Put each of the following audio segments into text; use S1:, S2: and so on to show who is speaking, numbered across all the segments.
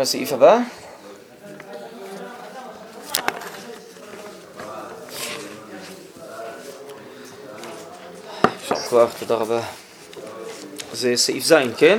S1: לסעיף הבא. יישר כוח, תודה רבה. זה סעיף ז', כן?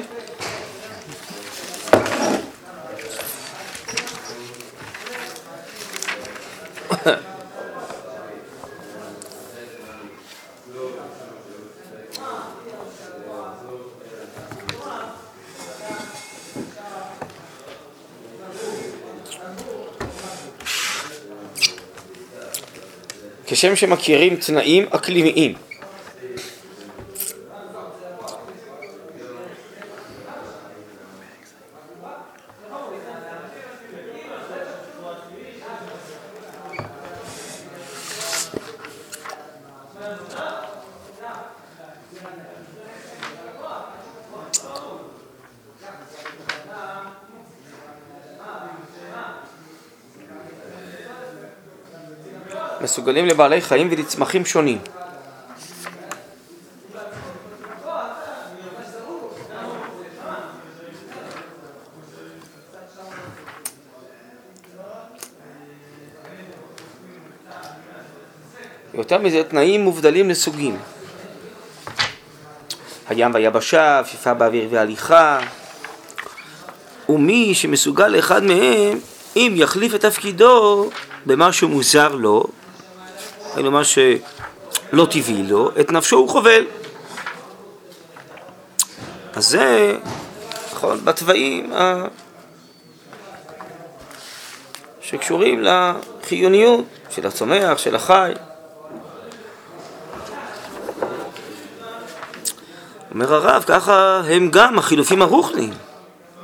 S1: כשם שמכירים תנאים אקלימיים. מסוגלים לבעלי חיים ולצמחים שונים. יותר מזה, תנאים מובדלים לסוגים. הים והיבשה, עפיפה באוויר והליכה, ומי שמסוגל לאחד מהם, אם יחליף את תפקידו במשהו מוזר לו, היינו מה שלא טבעי לו, את נפשו הוא חובל. אז זה, נכון, בתוואים ה... שקשורים לחיוניות של הצומח, של החי. אומר הרב, ככה הם גם החילופים הרוחניים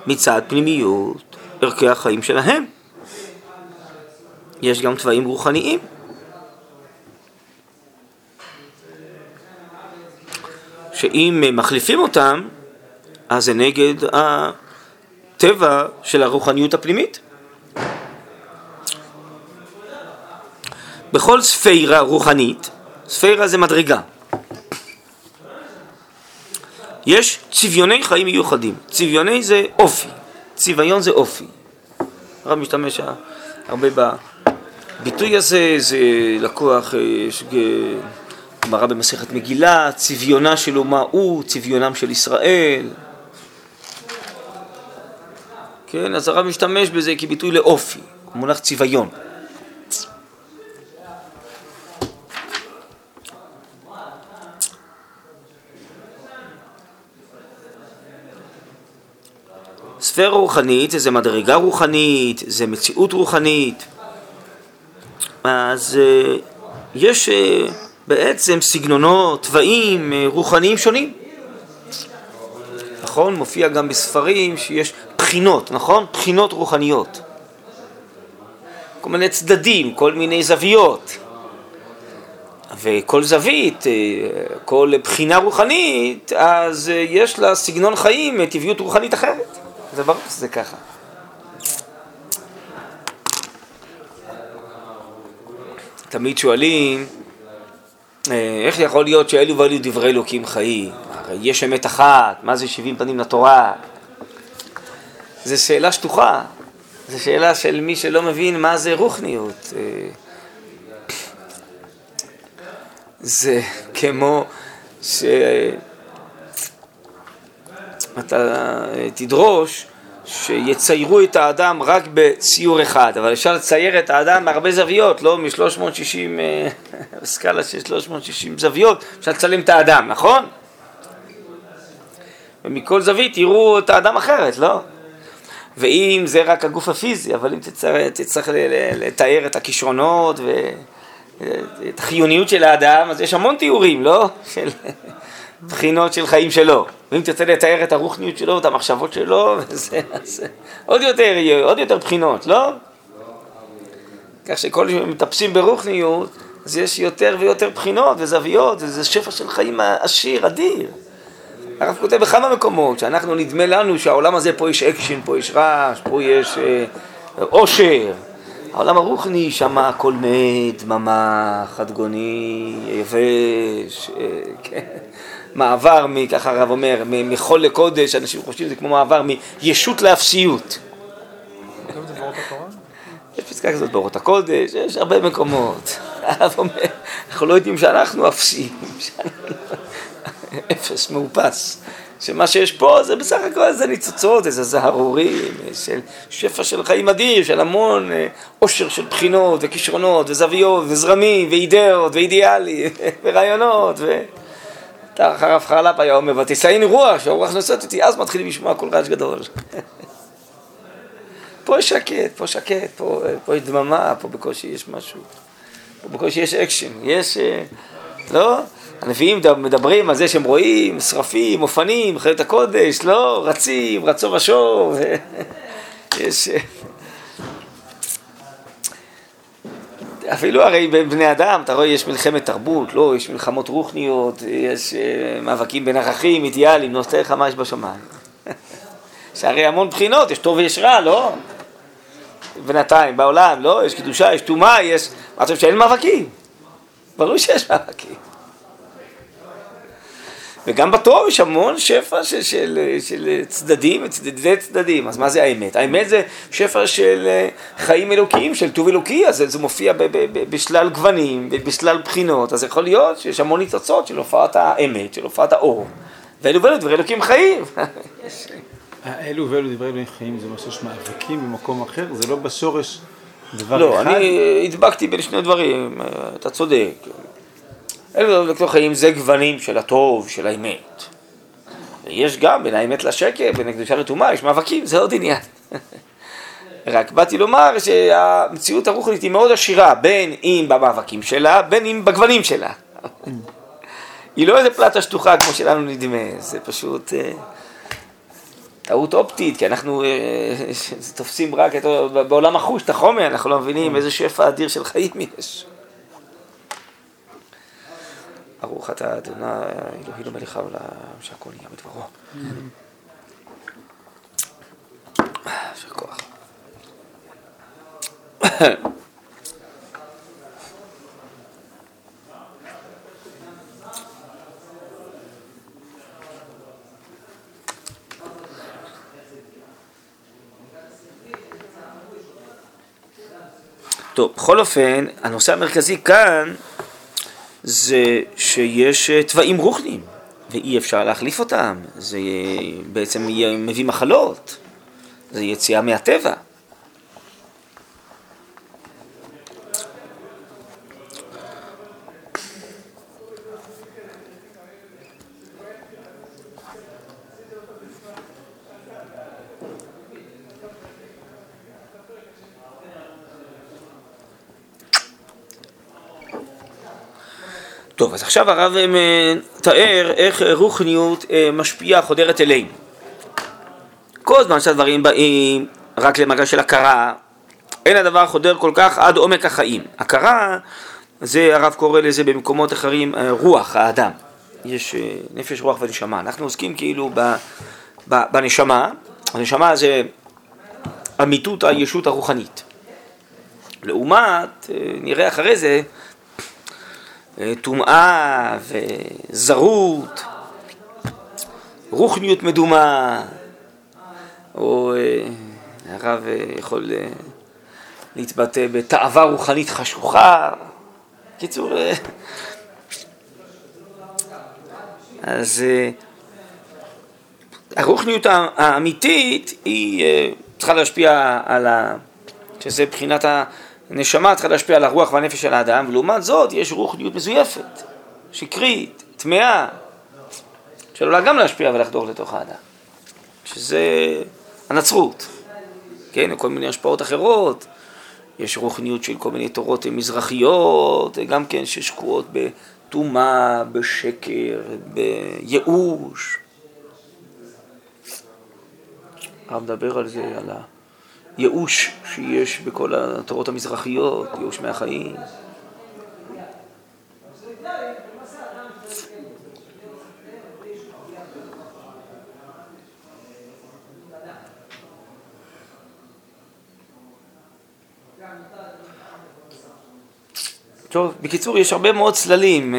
S1: מצד פנימיות ערכי החיים שלהם. יש גם תוואים רוחניים. שאם מחליפים אותם, אז זה נגד הטבע של הרוחניות הפנימית. בכל ספירה רוחנית, ספירה זה מדרגה, יש צביוני חיים מיוחדים. צביוני זה אופי, צביון זה אופי. הרב משתמש הרבה בביטוי הזה, זה לקוח, יש גמרא במסכת מגילה, צביונה של אומה הוא, צביונם של ישראל. כן, אז הרב משתמש בזה כביטוי לאופי, מונח צביון. ספירה רוחנית זה מדרגה רוחנית, זה מציאות רוחנית. אז uh, יש uh, בעצם סגנונות, תוואים uh, רוחניים שונים. נכון? מופיע גם בספרים שיש בחינות, נכון? בחינות רוחניות. כל מיני צדדים, כל מיני זוויות. וכל זווית, כל בחינה רוחנית, אז יש לה סגנון חיים, טבעיות רוחנית אחרת. זה ברור שזה ככה. תמיד שואלים, אה, איך יכול להיות שאלו ואלו דברי אלוקים חיים? הרי יש אמת אחת, מה זה שבעים פנים לתורה? זו שאלה שטוחה, זו שאלה של מי שלא מבין מה זה רוחניות. אה, זה כמו ש... אתה אה, תדרוש שיציירו את האדם רק בציור אחד, אבל אפשר לצייר את האדם בהרבה זוויות, לא מ-360, אה, סקאלה של 360 זוויות, אפשר לצלם את האדם, נכון? ומכל זווית יראו את האדם אחרת, לא? ואם זה רק הגוף הפיזי, אבל אם תצטרך, תצטרך לתאר את הכישרונות ואת החיוניות של האדם, אז יש המון תיאורים, לא? של בחינות של חיים שלו. ואם תרצה לתאר את הרוחניות שלו, את המחשבות שלו, וזה, אז עוד יותר, עוד יותר בחינות, לא? כך שכל שמטפסים ברוחניות, אז יש יותר ויותר בחינות וזוויות, וזה שפע של חיים עשיר, אדיר. הרב כותב בכמה מקומות, שאנחנו נדמה לנו שהעולם הזה, פה יש אקשן, פה יש רעש, פה יש אה, עושר. העולם הרוחני, שם הכל מת, דממה, חדגוני, יבש, אה, כן. מעבר, ככה הרב אומר, מחול לקודש, אנשים חושבים שזה כמו מעבר מישות לאפסיות. פסקה כזאת באורות הקודש, יש הרבה מקומות. הרב אומר, אנחנו לא יודעים שאנחנו אפסים, אפס מאופס. שמה שיש פה זה בסך הכל איזה ניצוצות, איזה זהרורים, של שפע של חיים אדיר, של המון אה, עושר של בחינות וכישרונות וזוויות וזרמים ואידאות ואידיאלים ורעיונות ו... הרב חרל"פ היה אומר, ותישאני רוח, שהרוח נושאת אותי, אז מתחילים לשמוע כל רעש גדול. פה שקט, פה שקט, פה, פה יש דממה, פה בקושי יש משהו, פה בקושי יש אקשן, יש, אה, לא? הנביאים מדברים על זה שהם רואים שרפים, אופנים, חיות הקודש, לא? רצים, רצוא ושוב, יש... אה, אפילו הרי בין בני אדם, אתה רואה, יש מלחמת תרבות, לא, יש מלחמות רוחניות, יש uh, מאבקים בין ערכים, אידיאלים, נוסע לך מה יש בשמיים. שהרי המון בחינות, יש טוב ויש רע, לא? בינתיים, בעולם, לא? יש קדושה, יש טומאה, יש... מה אתה חושב שאין מאבקים? ברור שיש מאבקים. וגם בתור יש המון שפע של, של, של צדדים וצדדי צדדים. אז מה זה האמת? האמת זה שפע של אה, חיים אלוקיים, של טוב אלוקי, אז זה מופיע ב, ב, ב, בשלל גוונים, בשלל בחינות, אז יכול להיות שיש המון ניצוצות של הופעת האמת, של הופעת האור. ואלו ואלו דברי אלוקים חיים.
S2: אלו ואלו דברי אלוהים חיים זה משהו שמאבקים במקום אחר? זה לא בשורש דבר
S1: לא,
S2: אחד?
S1: לא, אני הדבקתי בין שני דברים, אה, אתה צודק. אלו ואלו דברי חיים זה גוונים של הטוב, של האמת. יש גם בין האמת לשקר, בין הקדושה לטומאה, יש מאבקים, זה עוד עניין. רק באתי לומר שהמציאות הרוחנית היא מאוד עשירה, בין אם במאבקים שלה, בין אם בגוונים שלה. היא לא איזה פלטה שטוחה כמו שלנו נדמה, זה פשוט... אה, טעות אופטית, כי אנחנו אה, תופסים רק את, בעולם החוש, את החומר, אנחנו לא מבינים איזה שפע אדיר של חיים יש. ברוך אתה אדוני אלוהינו מלך העולם שהכל נהיה בדברו. יישר כוח. טוב, בכל אופן, הנושא המרכזי כאן זה שיש תוואים אה, רוחניים, ואי אפשר להחליף אותם, זה בעצם מביא מחלות, זה יציאה מהטבע. טוב, אז עכשיו הרב אה, מתאר איך רוחניות אה, משפיעה, חודרת אלינו. כל זמן שהדברים באים רק למגע של הכרה, אין הדבר חודר כל כך עד עומק החיים. הכרה, זה הרב קורא לזה במקומות אחרים אה, רוח האדם. יש נפש, רוח ונשמה. אנחנו עוסקים כאילו ב, ב, בנשמה, הנשמה זה אמיתות הישות הרוחנית. לעומת, נראה אחרי זה, טומאה וזרות, רוחניות מדומה, או אה, הרב אה, יכול אה, להתבטא בתאווה רוחנית חשוכה. קיצור, אז הרוחניות האמיתית היא צריכה להשפיע על ה... שזה מבחינת ה... נשמה צריכה להשפיע על הרוח והנפש של האדם, ולעומת זאת יש רוחניות מזויפת, שקרית, טמאה, שעלולה גם להשפיע ולחדור לתוך האדם, שזה הנצרות, כן, כל מיני השפעות אחרות, יש רוחניות של כל מיני תורות מזרחיות, גם כן ששקועות בטומאה, בשקר, בייאוש. הרב מדבר על זה, על. הייאוש שיש בכל התורות המזרחיות, ייאוש מהחיים. טוב, בקיצור, יש הרבה מאוד צללים,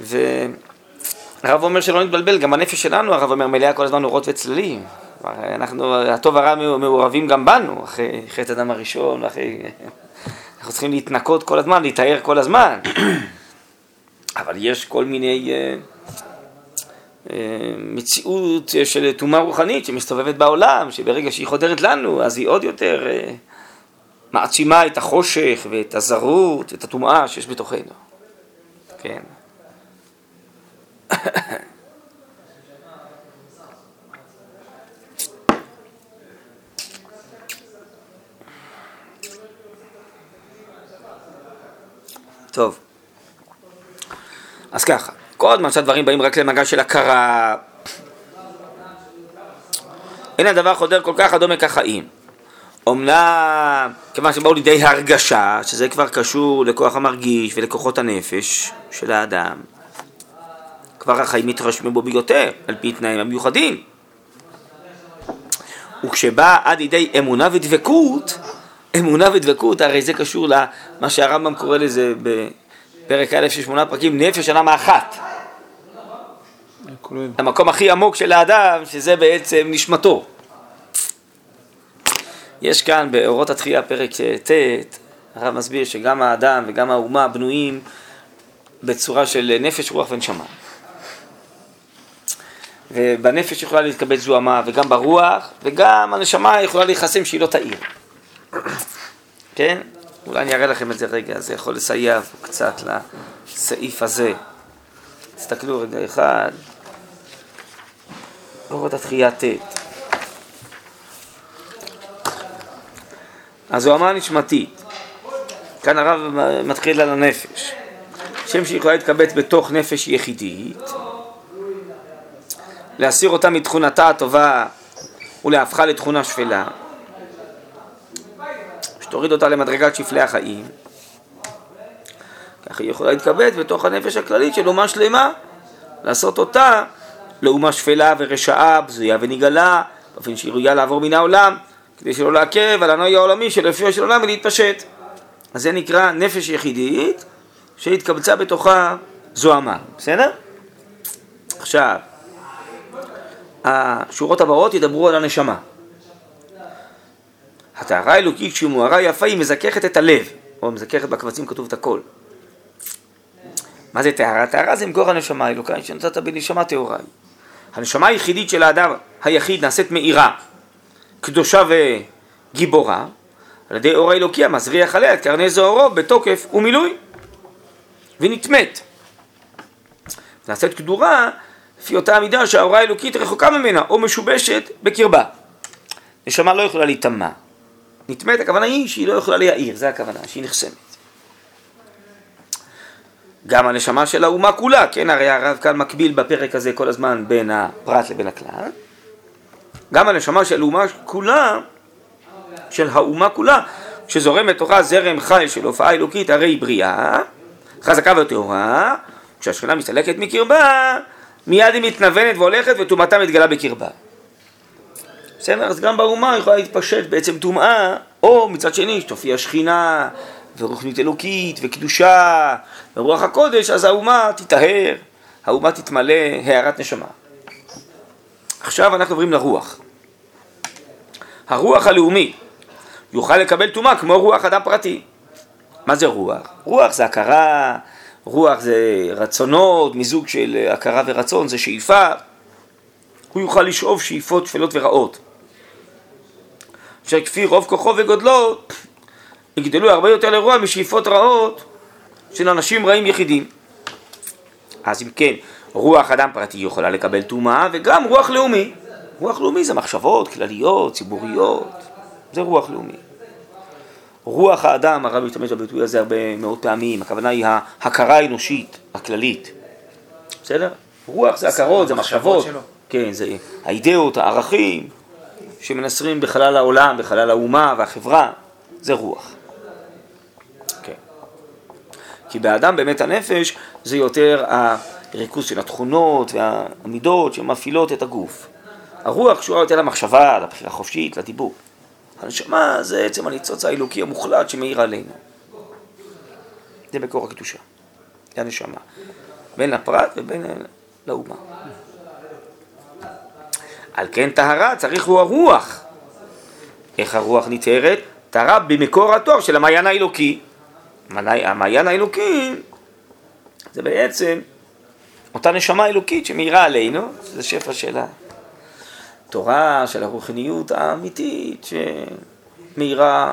S1: והרב אומר שלא נתבלבל, גם הנפש שלנו, הרב אומר, מלאה כל הזמן אורות וצללים. אנחנו, הטוב הרע מעורבים גם בנו, אחרי חטא הדם הראשון, אחרי... אנחנו צריכים להתנקות כל הזמן, להתאר כל הזמן. אבל יש כל מיני uh, uh, מציאות של טומאה רוחנית שמסתובבת בעולם, שברגע שהיא חודרת לנו, אז היא עוד יותר uh, מעצימה את החושך ואת הזרות, את הטומאה שיש בתוכנו. כן. טוב. אז ככה, כל זמן שהדברים באים רק למגע של הכרה, אין הדבר חודר כל כך עד עומק החיים. אמנם, כיוון שבאו לידי הרגשה, שזה כבר קשור לכוח המרגיש ולכוחות הנפש של האדם, כבר החיים מתרשמים בו ביותר, על פי תנאים המיוחדים. וכשבא עד לידי אמונה ודבקות, אמונה ודבקות, הרי זה קשור למה שהרמב"ם קורא לזה בפרק א' של שמונה פרקים, נפש עולם האחת. המקום הכי עמוק של האדם, שזה בעצם נשמתו. יש כאן באורות התחייה, פרק ט', הרב מסביר שגם האדם וגם האומה בנויים בצורה של נפש, רוח ונשמה. ובנפש יכולה להתקבל זוהמה, וגם ברוח, וגם הנשמה יכולה להיחסם שהיא לא תאיר. כן? אולי אני אראה לכם את זה רגע, זה יכול לסייע קצת לסעיף הזה. תסתכלו רגע אחד, אורות התחייה ט'. הזוהמה הנשמתית, כאן הרב מתחיל על הנפש, שם שהיא יכולה להתקבץ בתוך נפש יחידית, להסיר אותה מתכונתה הטובה ולהפכה לתכונה שפלה, שתוריד אותה למדרגת שפלי החיים, כך היא יכולה להתכבד בתוך הנפש הכללית של אומה שלמה, לעשות אותה לאומה שפלה ורשעה, בזויה ונגלה, באופן שהיא ראויה לעבור מן העולם, כדי שלא לעכב על הנוי העולמי של אופיו של עולם ולהתפשט. אז זה נקרא נפש יחידית שהתקבצה בתוכה זוהמה, בסדר? עכשיו, השורות הבאות ידברו על הנשמה. הטהרה האלוקית כשהיא מוארה יפה היא מזככת את הלב, או מזככת בקבצים כתוב את הכל. מה זה טהרה? טהרה זה מקור הנשמה האלוקאית שנתת בנשמה טהורה. הנשמה היחידית של האדם היחיד נעשית מאירה, קדושה וגיבורה, על ידי אור האלוקי המזריח עליה את קרני זוהרו בתוקף ומילוי, ונטמאת. נעשית קדורה לפי אותה המידה שהאורה האלוקית רחוקה ממנה או משובשת בקרבה. נשמה לא יכולה להיטמע. נטמאת, הכוונה היא שהיא לא יכולה להעיר, זה הכוונה, שהיא נחסמת. גם הנשמה של האומה כולה, כן, הרי הרב כאן מקביל בפרק הזה כל הזמן בין הפרט לבין הכלל. גם הנשמה של האומה כולה, של האומה כולה, שזורם לתוכה זרם חי של הופעה אלוקית, הרי היא בריאה, חזקה וטהורה, כשהשכינה מסתלקת מקרבה, מיד היא מתנוונת והולכת וטומאתה מתגלה בקרבה. בסדר? אז גם באומה יכולה להתפשט בעצם טומאה, או מצד שני שתופיע שכינה ורוחנית אלוקית וקדושה ורוח הקודש, אז האומה תיטהר, האומה תתמלא הארת נשמה. עכשיו אנחנו עוברים לרוח. הרוח הלאומי יוכל לקבל טומאה כמו רוח אדם פרטי. מה זה רוח? רוח זה הכרה, רוח זה רצונות, מיזוג של הכרה ורצון, זה שאיפה. הוא יוכל לשאוב שאיפות שפלות ורעות. אשר כפי רוב כוחו וגודלו, יגדלו הרבה יותר לרוע משאיפות רעות של אנשים רעים יחידים. אז אם כן, רוח אדם פרטי יכולה לקבל טומאה וגם רוח לאומי. רוח לאומי זה מחשבות כלליות, ציבוריות, זה רוח לאומי. רוח האדם, הרב משתמש בביטוי הזה הרבה מאוד פעמים, הכוונה היא ההכרה האנושית, הכללית. בסדר? רוח זה הכרות, זה מחשבות. כן, זה האידאות, הערכים, שמנסרים בחלל העולם, בחלל האומה והחברה, זה רוח. כן. כי באדם באמת הנפש זה יותר הריכוז של התכונות והמידות שמפעילות את הגוף. הרוח קשורה יותר למחשבה, לבחירה חופשית, לדיבור. הנשמה זה עצם הניצוץ האלוקי המוחלט שמאיר עלינו. זה מקור הקדושה, זה הנשמה. בין הפרט ובין לאומה. על כן טהרה צריך הוא הרוח. איך הרוח נטהרת? טהרה במקור התואר של המעיין האלוקי. המעיין האלוקי זה בעצם אותה נשמה אלוקית שמאירה עלינו, זה שפע של התורה, של הרוחניות האמיתית שמאירה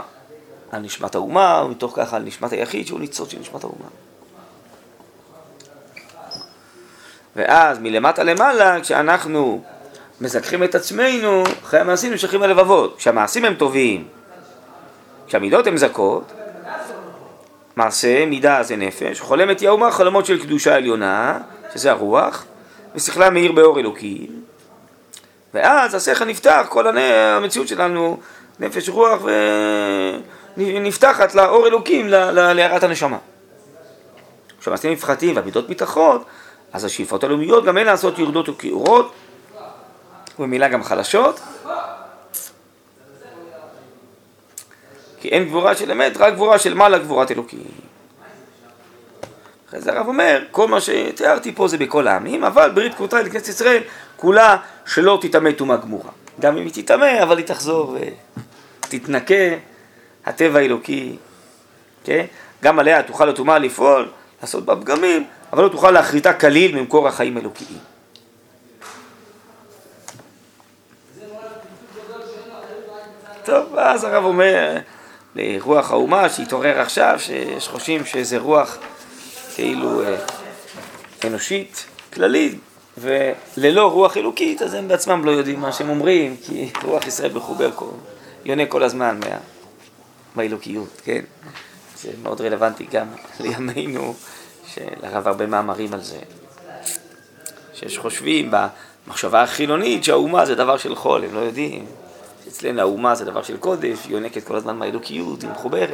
S1: על נשמת האומה, ומתוך ככה על נשמת היחיד שהוא ניצוץ של נשמת האומה. ואז מלמטה למעלה, כשאנחנו מזכחים את עצמנו, אחרי המעשים נמשכים הלבבות. כשהמעשים הם טובים, כשהמידות הן זכות, מעשה, מידה זה נפש, חולמת היא האומה חלומות של קדושה עליונה, שזה הרוח, ושכלה מאיר באור אלוקי, ואז השכל נפתח, כל המציאות שלנו, נפש רוח, ונפתחת לאור אלוקים, להארת הנשמה. כשהמעשים נפחתים והמידות מתאחות, אז השאיפות הלאומיות גם הן לעשות יורדות וכיעורות, ובמילה גם חלשות. כי אין גבורה של אמת, רק גבורה של מעלה גבורת אלוקים. אחרי זה הרב אומר, כל מה שתיארתי פה זה בכל העמים, אבל ברית כרותה לכנסת ישראל, כולה שלא תטמא טומאה גמורה. גם אם היא תטמא, אבל היא תחזור ותתנקה, הטבע האלוקי, כן? גם עליה תוכל הטומאה לפעול, לעשות בה פגמים, אבל לא תוכל להכריתה כליל ממקור החיים אלוקיים. טוב, ואז הרב אומר לרוח האומה שהתעורר עכשיו, שיש חושבים שזה רוח כאילו אה, אנושית, כללית, וללא רוח אלוקית, אז הם בעצמם לא יודעים מה שהם אומרים, כי רוח ישראל מחובר, יונה כל הזמן מה, מהאלוקיות, כן? זה מאוד רלוונטי גם לימינו, שלרב הרבה מאמרים על זה. שיש חושבים במחשבה החילונית שהאומה זה דבר של חול, הם לא יודעים. אצלנו האומה זה דבר של קודש, היא יונקת כל הזמן מהאלוקיות, היא מחוברת.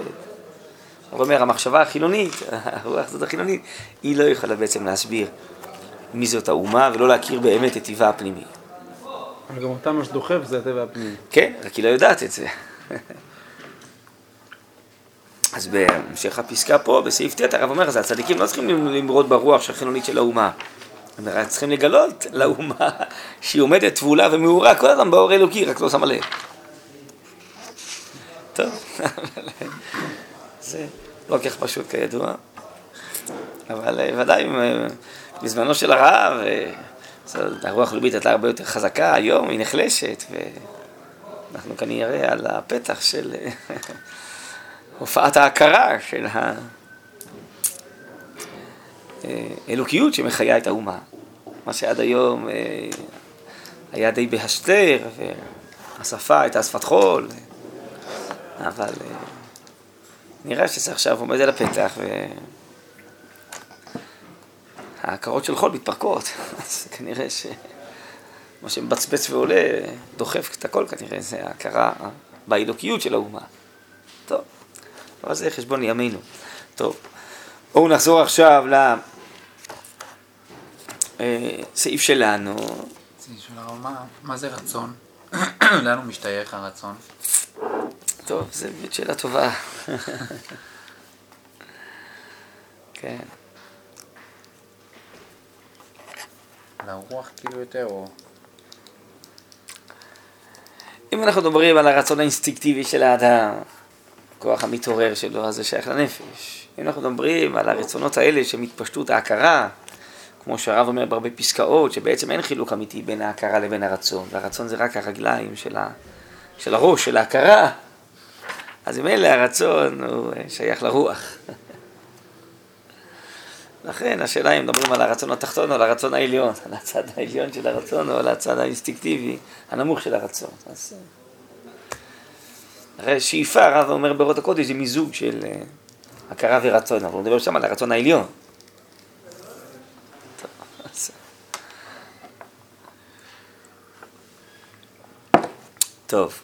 S1: הוא אומר, המחשבה החילונית, הרוח הזאת החילונית, היא לא יכולה בעצם להסביר מי זאת האומה ולא להכיר באמת את טבעה הפנימי.
S2: אבל גם אותה מה שדוחף זה הטבע הפנימי.
S1: כן, רק היא לא יודעת את זה. אז בהמשך הפסקה פה, בסעיף ט', הרב אומר, אז הצדיקים לא צריכים למרוד ברוח של החילונית של האומה. הם רק צריכים לגלות לאומה שהיא עומדת טבולה ומאורה כל הזמן באור אלוקי, רק לא שמה לב. זה לא כך פשוט כידוע, אבל אה, ודאי אה, בזמנו של הרעב, אה, הרוח הלאומית הייתה הרבה יותר חזקה, היום היא נחלשת, ואנחנו כנראה על הפתח של הופעת ההכרה של האלוקיות שמחיה את האומה. מה שעד היום היה די בהסתר, והשפה הייתה שפת חול, אבל נראה שזה עכשיו עומד על הפתח וההכרות של חול מתפרקות, אז כנראה שמה שמבצבץ ועולה דוחף את הכל כנראה, זה ההכרה באלוקיות של האומה. טוב, אבל זה חשבון ימינו. טוב, בואו נחזור עכשיו לסעיף שלנו.
S3: מה זה רצון? לאן הוא משתייך הרצון?
S1: טוב, זו באמת שאלה טובה. כן.
S3: על הרוח כאילו יותר, או...
S1: אם אנחנו מדברים על הרצון האינסטינקטיבי של האדם, הכוח המתעורר שלו, אז זה שייך לנפש. אם אנחנו מדברים על הרצונות האלה שהם התפשטות ההכרה, כמו שהרב אומר בהרבה פסקאות, שבעצם אין חילוק אמיתי בין ההכרה לבין הרצון, והרצון זה רק הרגליים של, ה... של הראש, של ההכרה, אז ממילא הרצון הוא אה, שייך לרוח. לכן השאלה אם מדברים על הרצון התחתון או על הרצון העליון, על הצד העליון של הרצון או על הצד האינסטינקטיבי הנמוך של הרצון. אז... אה, הרי שאיפה, הרב אומר באורות הקודש, זה מיזוג של uh, הכרה ורצון, אבל הוא מדבר שם על הרצון העליון. טוב.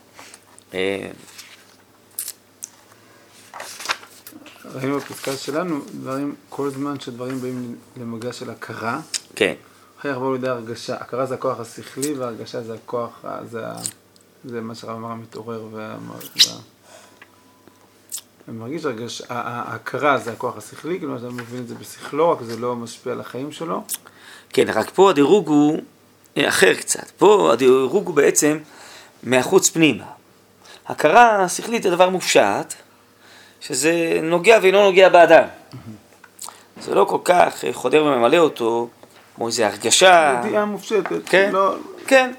S2: ראינו בפסקה שלנו, דברים, כל זמן שדברים באים למגע של הכרה,
S1: כן.
S2: אחרי יבואו לידי הרגשה, הכרה זה הכוח השכלי והרגשה זה הכוח, זה, זה מה שהרב אמר המתעורר וה... אני מרגיש הרגש, ההכרה זה הכוח השכלי, כאילו אתה מבין את זה בשכלו, רק זה לא משפיע על החיים שלו.
S1: כן, רק פה הדירוג הוא אחר קצת. פה הדירוג הוא בעצם מהחוץ פנימה. הכרה שכלית זה דבר מופשט, שזה נוגע ואינו נוגע באדם. זה לא כל כך חודר וממלא אותו, כמו איזו הרגשה.
S2: ידיעה מופשטת.
S1: כן,
S2: לא...
S1: כן.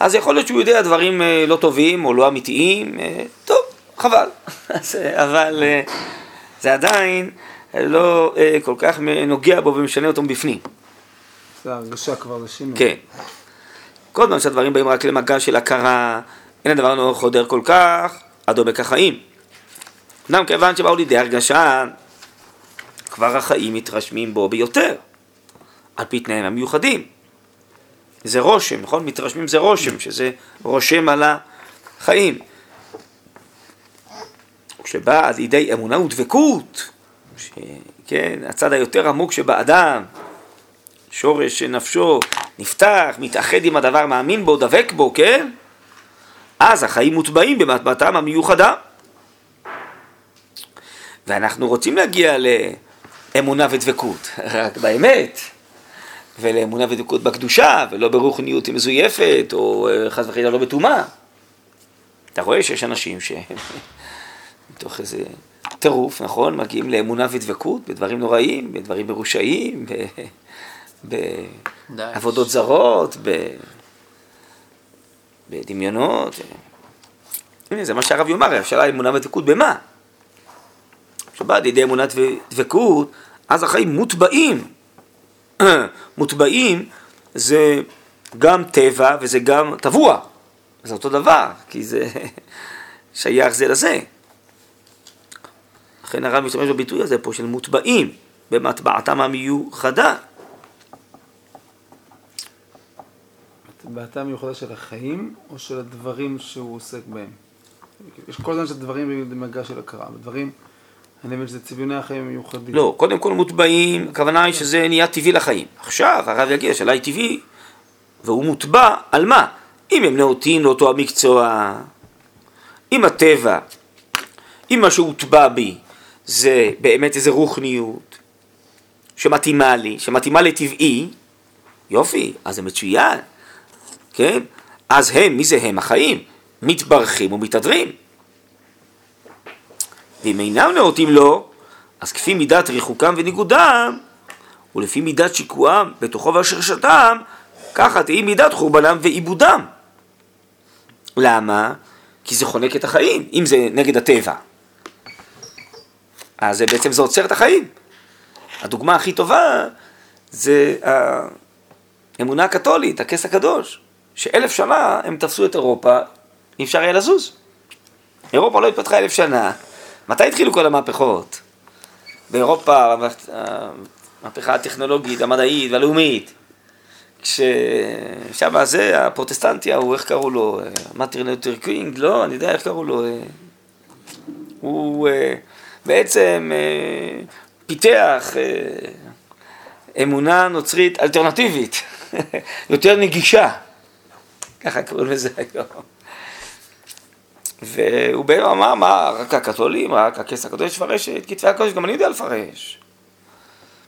S1: אז יכול להיות שהוא יודע דברים אה, לא טובים או לא אמיתיים, אה, טוב, חבל. אה, אבל אה, זה עדיין לא אה, כל כך נוגע בו ומשנה אותו מבפנים.
S2: זה הרגשה כבר, זה שינוי.
S1: כן. כל זמן שהדברים באים רק למגע של הכרה, אין הדבר לא חודר כל כך, עד עומק החיים. אמנם כיוון שבאו לידי הרגשה, כבר החיים מתרשמים בו ביותר, על פי תנאים המיוחדים. זה רושם, נכון? מתרשמים זה רושם, שזה רושם על החיים. כשבא עד לידי אמונה ודבקות, כן, הצד היותר עמוק שבאדם, שורש נפשו נפתח, מתאחד עם הדבר, מאמין בו, דבק בו, כן? אז החיים מוטבעים במטבעתם המיוחדה. ואנחנו רוצים להגיע לאמונה ודבקות, רק באמת, ולאמונה ודבקות בקדושה, ולא ברוחניות מזויפת, או אה, חס וחלילה לא בטומאה. אתה רואה שיש אנשים שהם מתוך איזה טירוף, נכון? מגיעים לאמונה ודבקות בדברים נוראים, בדברים מרושעים, בעבודות זרות, ב... בדמיונות. הנה, זה מה שהרב יאמר, השאלה אמונה ודבקות במה? כשבא לידי אמונת ודבקות, אז החיים מוטבעים. מוטבעים זה גם טבע וזה גם טבוע. זה אותו דבר, כי זה שייך זה לזה. לכן הרב משתמש בביטוי הזה פה של מוטבעים, במטבעתם המיוחדה.
S2: מטבעתם המיוחדה של החיים או של הדברים שהוא עוסק בהם? יש כל הזמן שדברים במגע של הכרה, דברים, אני מבין שזה צביוני החיים המיוחדים.
S1: לא, קודם כל מוטבעים, הכוונה היא שזה נהיה טבעי לחיים. עכשיו הרב יגיד, השאלה היא טבעי, והוא מוטבע על מה? אם הם נאותים לאותו המקצוע, אם הטבע, אם מה שהוטבע בי זה באמת איזה רוחניות שמתאימה לי, שמתאימה לטבעי, יופי, אז זה מצוין, כן? אז הם, מי זה הם? החיים, מתברכים ומתהדרים. ואם אינם נאותים לו, אז כפי מידת ריחוקם וניגודם, ולפי מידת שיקועם בתוכו והשרשתם, ככה תהי מידת חורבנם ועיבודם. למה? כי זה חונק את החיים, אם זה נגד הטבע. אז בעצם זה עוצר את החיים. הדוגמה הכי טובה זה האמונה הקתולית, הכס הקדוש, שאלף שנה הם תפסו את אירופה, אי אפשר היה לזוז. אירופה לא התפתחה אלף שנה. מתי התחילו כל המהפכות? באירופה, המהפכה הטכנולוגית, המדעית והלאומית. כששם זה, הפרוטסטנטי ההוא, איך קראו לו? מרטין לותר קינג? לא, אני יודע איך קראו לו. הוא אה, בעצם אה, פיתח אה, אמונה נוצרית אלטרנטיבית, יותר נגישה, ככה קוראים לזה היום. והוא בעצם אמר, מה, רק הקתולים, רק הכס הקדוש יפרש את כתבי הקודש, גם אני יודע לפרש.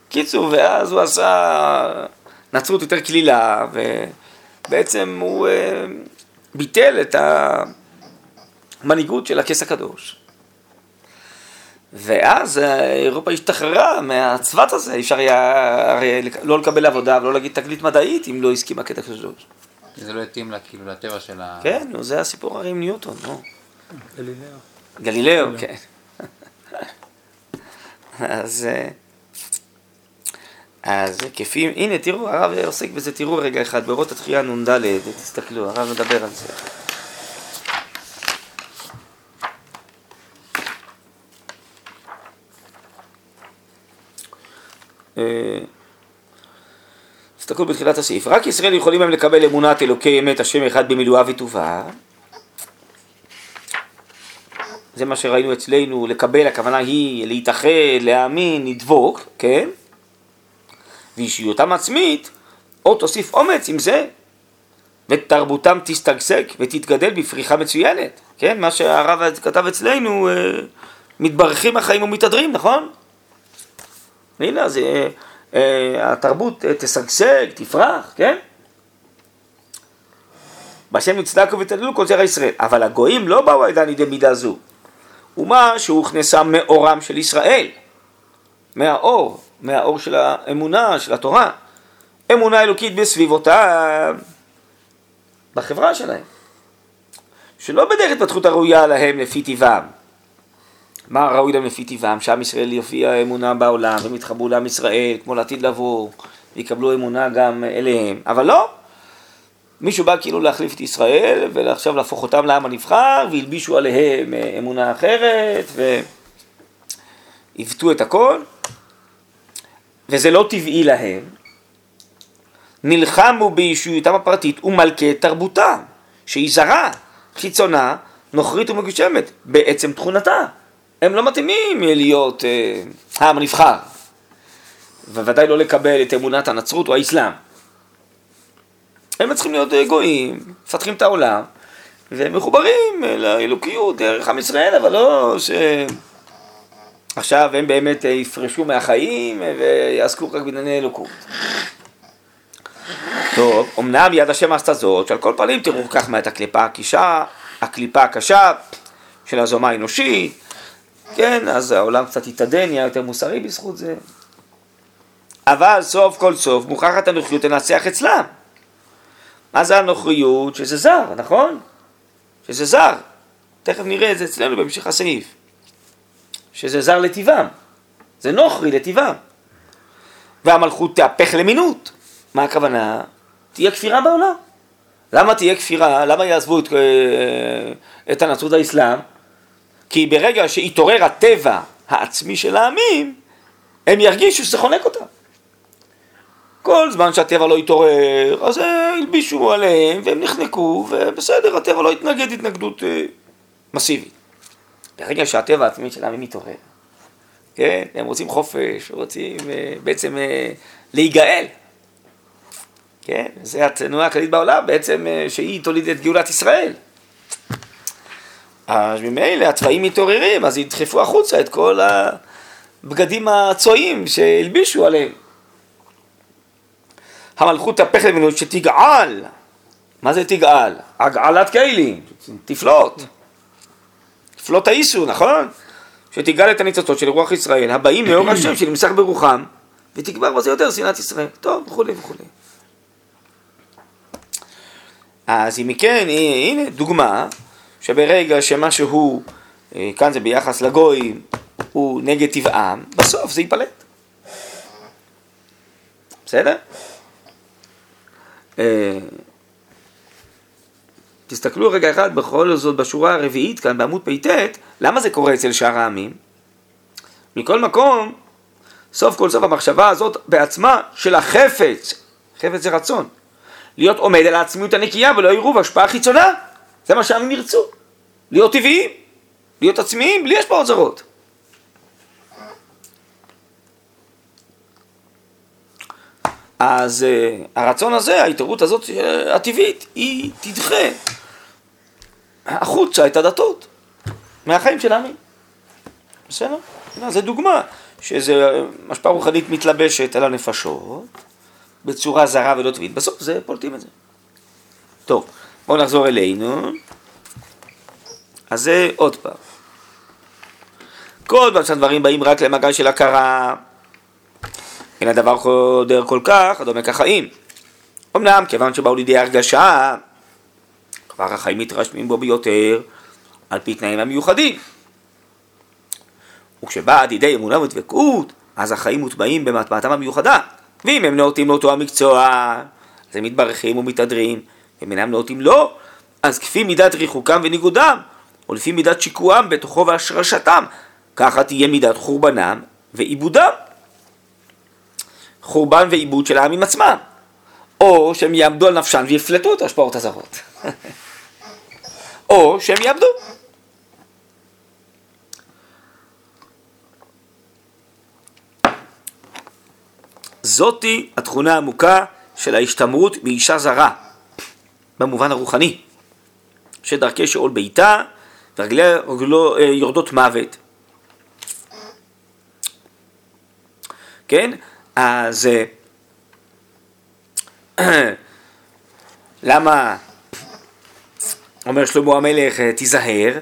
S1: קיצור, ואז הוא עשה נצרות יותר קלילה, ובעצם הוא ביטל את המנהיגות של הכס הקדוש. ואז אירופה השתחררה מהצוות הזה, אי אפשר היה הרי לא לקבל עבודה ולא להגיד תגלית מדעית אם לא הסכימה קטע קדוש.
S3: זה לא התאים לה כאילו לטבע של ה...
S1: כן, נו, זה הסיפור הרי עם ניוטון, נו.
S2: גלילאו.
S1: גלילאו, כן. אז, אז כפי, הנה תראו, הרב עוסק בזה, תראו רגע אחד, באורות התחייה נ"ד, תסתכלו, הרב מדבר על זה. תסתכלו בתחילת הסעיף, רק ישראל יכולים הם לקבל אמונת אלוקי אמת השם אחד במילואה וטובה. זה מה שראינו אצלנו, לקבל, הכוונה היא להתאחד, להאמין, לדבוק, כן? ואישיותם עצמית, או תוסיף אומץ עם זה, ותרבותם תשתגשג ותתגדל בפריחה מצוינת, כן? מה שהרב כתב אצלנו, אה, מתברכים החיים ומתהדרים, נכון? הנה, אז אה, התרבות תשגשג, תפרח, כן? בהשם יצדקו ותדלו כל זרע ישראל. אבל הגויים לא באו עדיין לידי מידה זו. ומה שהוכנסה מאורם של ישראל. מהאור, מהאור של האמונה, של התורה. אמונה אלוקית בסביבותם, בחברה שלהם. שלא בדרך התפתחות הראויה להם לפי טבעם. מה ראוי להם לפי טבעם? שעם ישראל יופיע אמונה בעולם, והם יתחברו לעם ישראל, כמו לעתיד לבוא, ויקבלו אמונה גם אליהם. אבל לא, מישהו בא כאילו להחליף את ישראל, ועכשיו להפוך אותם לעם הנבחר, והלבישו עליהם אה, אמונה אחרת, ועיוותו את הכל, וזה לא טבעי להם. נלחמו באישיותם הפרטית ומלכי תרבותם, שהיא זרה, חיצונה, נוכרית ומגושמת, בעצם תכונתה. הם לא מתאימים להיות אה, העם הנבחר, וודאי לא לקבל את אמונת הנצרות או האסלאם. הם צריכים להיות גויים, מפתחים את העולם, והם מחוברים לאלוקיות דרך עם ישראל, אבל לא ש... עכשיו הם באמת יפרשו מהחיים ויעסקו רק בענייני אלוקות. טוב, אמנם יד השם עשתה זאת, שעל כל פנים תראו כך מה את הקליפה הקשה, הקליפה הקשה של הזומה האנושית, כן, אז העולם קצת התעדן, נהיה יותר מוסרי בזכות זה. אבל סוף כל סוף מוכרחת הנוחיות לנצח אצלם. מה זה הנוכריות? שזה זר, נכון? שזה זר. תכף נראה את זה אצלנו בהמשך הסעיף. שזה זר לטבעם. זה נוכרי לטבעם. והמלכות תהפך למינות. מה הכוונה? תהיה כפירה בעולם. למה תהיה כפירה? למה יעזבו את, אה, את הנצרות האסלאם? כי ברגע שיתעורר הטבע העצמי של העמים, הם ירגישו שזה חונק אותם. כל זמן שהטבע לא יתעורר, אז הלבישו עליהם והם נחנקו, ובסדר, הטבע לא יתנגד התנגדות אה, מסיבית. ברגע שהטבע העצמי של העמים מתעורר, כן, הם רוצים חופש, רוצים אה, בעצם אה, להיגאל. כן, זה התנועה הכללית בעולם, בעצם שהיא תוליד את גאולת ישראל. אז ממילא הצבעים מתעוררים, אז ידחפו החוצה את כל הבגדים הצועים שהלבישו עליהם. המלכות תהפך למינות שתגעל. מה זה תגעל? הגעלת כלים, תפלוט. תפלוט האיסו, נכון? שתגאל את הניצוצות של רוח ישראל, הבאים מאור השם שנמסך ברוחם, ותגבר בזה יותר שנאת ישראל. טוב, וכולי וכולי. אז אם כן, הנה דוגמה שברגע שמשהו, אה, כאן זה ביחס לגויים, הוא נגד טבעם, בסוף זה ייפלט. בסדר? אה, תסתכלו רגע אחד בכל זאת בשורה הרביעית כאן בעמוד פ"ט, למה זה קורה אצל שאר העמים? מכל מקום, סוף כל סוף המחשבה הזאת בעצמה של החפץ, חפץ זה רצון, להיות עומד על העצמיות הנקייה ולא עירוב השפעה חיצונה, זה מה שהעמים ירצו, להיות טבעיים, להיות עצמיים בלי השפעות זרות. אז uh, הרצון הזה, ההתערבות הזאת uh, הטבעית, היא תדחה החוצה את הדתות מהחיים של העמים. בסדר? זו דוגמה שזה השפעה רוחנית מתלבשת על הנפשות בצורה זרה ולא טבעית. בסוף זה פולטים את זה. טוב, בואו נחזור אלינו. אז זה עוד פעם. כל פעם שהדברים באים רק למגע של הכרה אין הדבר חודר כל כך, הדומה כחיים. אמנם, כיוון שבאו לידי הרגשה, כבר החיים מתרשמים בו ביותר, על פי תנאים המיוחדים. וכשבא עד ידי אמונה ודבקות, אז החיים מוטבעים במטבעתם המיוחדה. ואם הם נאותים לאותו המקצוע, אז הם מתברכים ומתהדרים, אם אינם נאותים לא, אז כפי מידת ריחוקם וניגודם, או לפי מידת שיקועם בתוכו והשרשתם, ככה תהיה מידת חורבנם ועיבודם. חורבן ועיבוד של העמים עצמם, או שהם יעמדו על נפשם ויפלטו את ההשפעות הזרות, או שהם יעמדו. זאתי התכונה העמוקה של ההשתמרות באישה זרה, במובן הרוחני, שדרכי שאול ורגליה רגלו אה, יורדות מוות. כן? אז אה, למה אומר שלמה המלך, אה, תיזהר,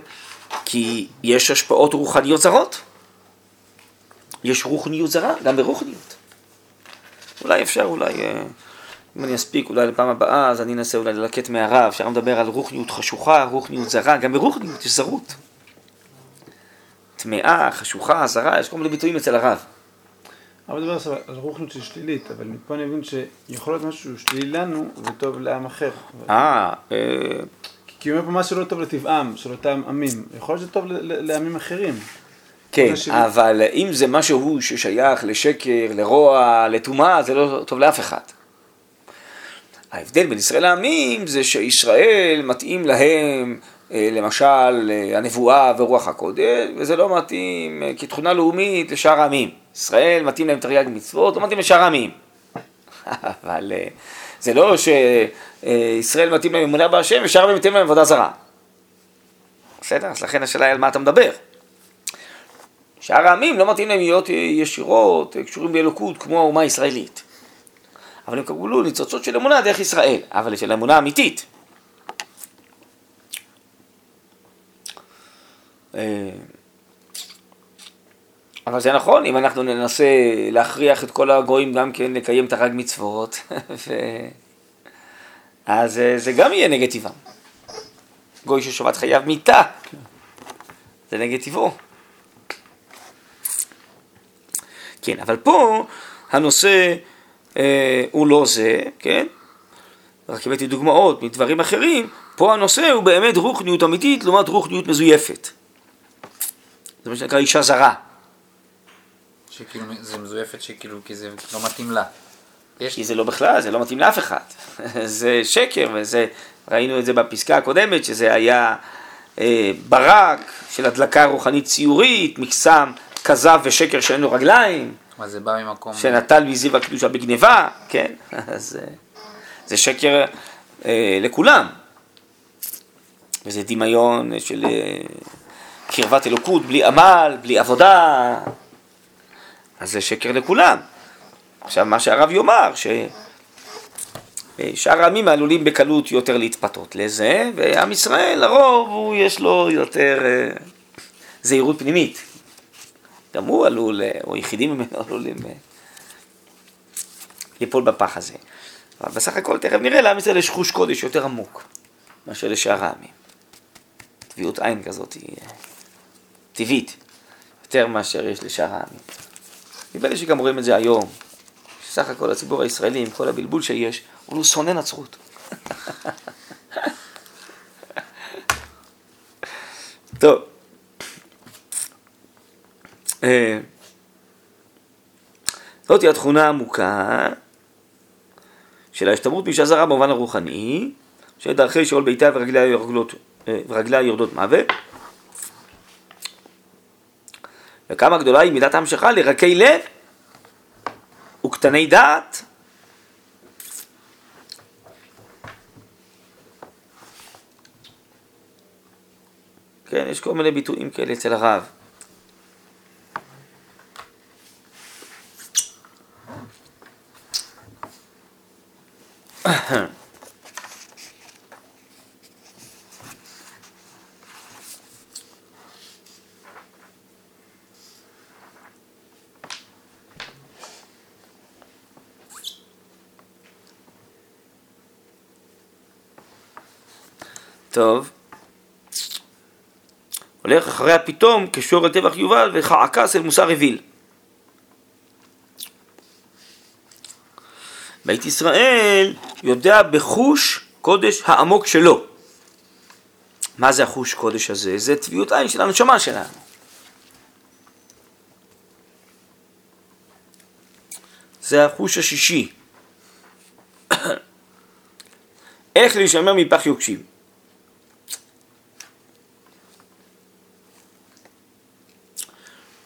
S1: כי יש השפעות רוחניות זרות. יש רוחניות זרה, גם ברוחניות. אולי אפשר, אולי, אה, אם אני אספיק, אולי לפעם הבאה, אז אני אנסה אולי ללקט מהרב, אפשר לדבר על רוחניות חשוכה, רוחניות זרה, גם ברוחניות יש זרות. טמאה, חשוכה, זרה, יש כל מיני ביטויים אצל הרב.
S2: אבל מדבר עכשיו על רוחניות שהיא שלילית, אבל מפה אני מבין שיכול להיות משהו שלילי לנו וטוב לעם אחר.
S1: אה, אה,
S2: כי הוא אומר פה משהו לא טוב לטבעם, של אותם עמים. יכול להיות שזה טוב לעמים אחרים.
S1: כן. אבל אם זה משהו ששייך לשקר, לרוע, לטומאה, זה לא טוב לאף אחד. ההבדל בין ישראל לעמים זה שישראל מתאים להם, למשל, אה, הנבואה ורוח הקודש, וזה לא מתאים אה, כתכונה לאומית לשאר העמים. ישראל מתאים להם תרי"ג מצוות, לא מתאים לשאר העמים. אבל אה, זה לא שישראל מתאים להם אמונה בהשם ושאר העמים מתאים להם עבודה זרה. בסדר? אז לכן השאלה היא על מה אתה מדבר. שאר העמים לא מתאים להם להיות ישירות, קשורים באלוקות כמו האומה הישראלית. אבל הם קבלו ניצוצות של אמונה דרך ישראל, אבל של אמונה אמיתית. אבל זה נכון, אם אנחנו ננסה להכריח את כל הגויים גם כן לקיים את הרג מצוות, ו... אז אה, זה גם יהיה נגד טבעם. גוי ששובת חייב מיתה, זה נגד טבעו. כן, אבל פה הנושא אה, הוא לא זה, כן? רק הבאתי דוגמאות מדברים אחרים, פה הנושא הוא באמת רוחניות אמיתית לעומת רוחניות מזויפת. זה מה שנקרא אישה זרה.
S3: שכאילו זה מזויפת שכאילו כי זה לא מתאים לה. יש
S1: כי זה לא בכלל, זה לא מתאים לאף אחד. זה שקר, וזה, ראינו את זה בפסקה הקודמת, שזה היה אה, ברק של הדלקה רוחנית ציורית, מקסם כזב ושקר שאין לו רגליים,
S3: מה זה בא ממקום...
S1: שנטל מזיו הקדושה בגניבה, כן? אז אה, זה שקר אה, לכולם. וזה דמיון של אה, קרבת אלוקות בלי עמל, בלי עבודה. אז זה שקר לכולם. עכשיו, מה שהרב יאמר, ששאר העמים עלולים בקלות יותר להתפתות לזה, ועם ישראל, לרוב, הוא יש לו יותר אה, זהירות פנימית. גם הוא עלול, אה, או יחידים ממנו עלולים אה, ליפול בפח הזה. אבל בסך הכל, תכף נראה, לעם ישראל יש חוש קודש יותר עמוק מאשר לשאר העמים. טביעות עין כזאת היא טבעית, יותר מאשר יש לשאר העמים. נדמה לי שגם רואים את זה היום. סך הכל הציבור הישראלי, עם כל הבלבול שיש, הוא לא שונא נצרות. טוב. אה, זאתי התכונה העמוקה של ההשתמרות באישה זרה במובן הרוחני, שדרכי שאול ביתה ורגליה אה, יורדות מוות. וכמה גדולה היא מידת ההמשכה לרכי לב וקטני דעת. כן, יש כל מיני ביטויים כאלה אצל הרב. טוב. הולך אחריה פתאום כשור אל טבח יובל וכעקס אל מוסר אוויל. בית ישראל יודע בחוש קודש העמוק שלו. מה זה החוש קודש הזה? זה טביעות עין של הנשמה שלנו. זה החוש השישי. איך להישמר מפח יוקשים?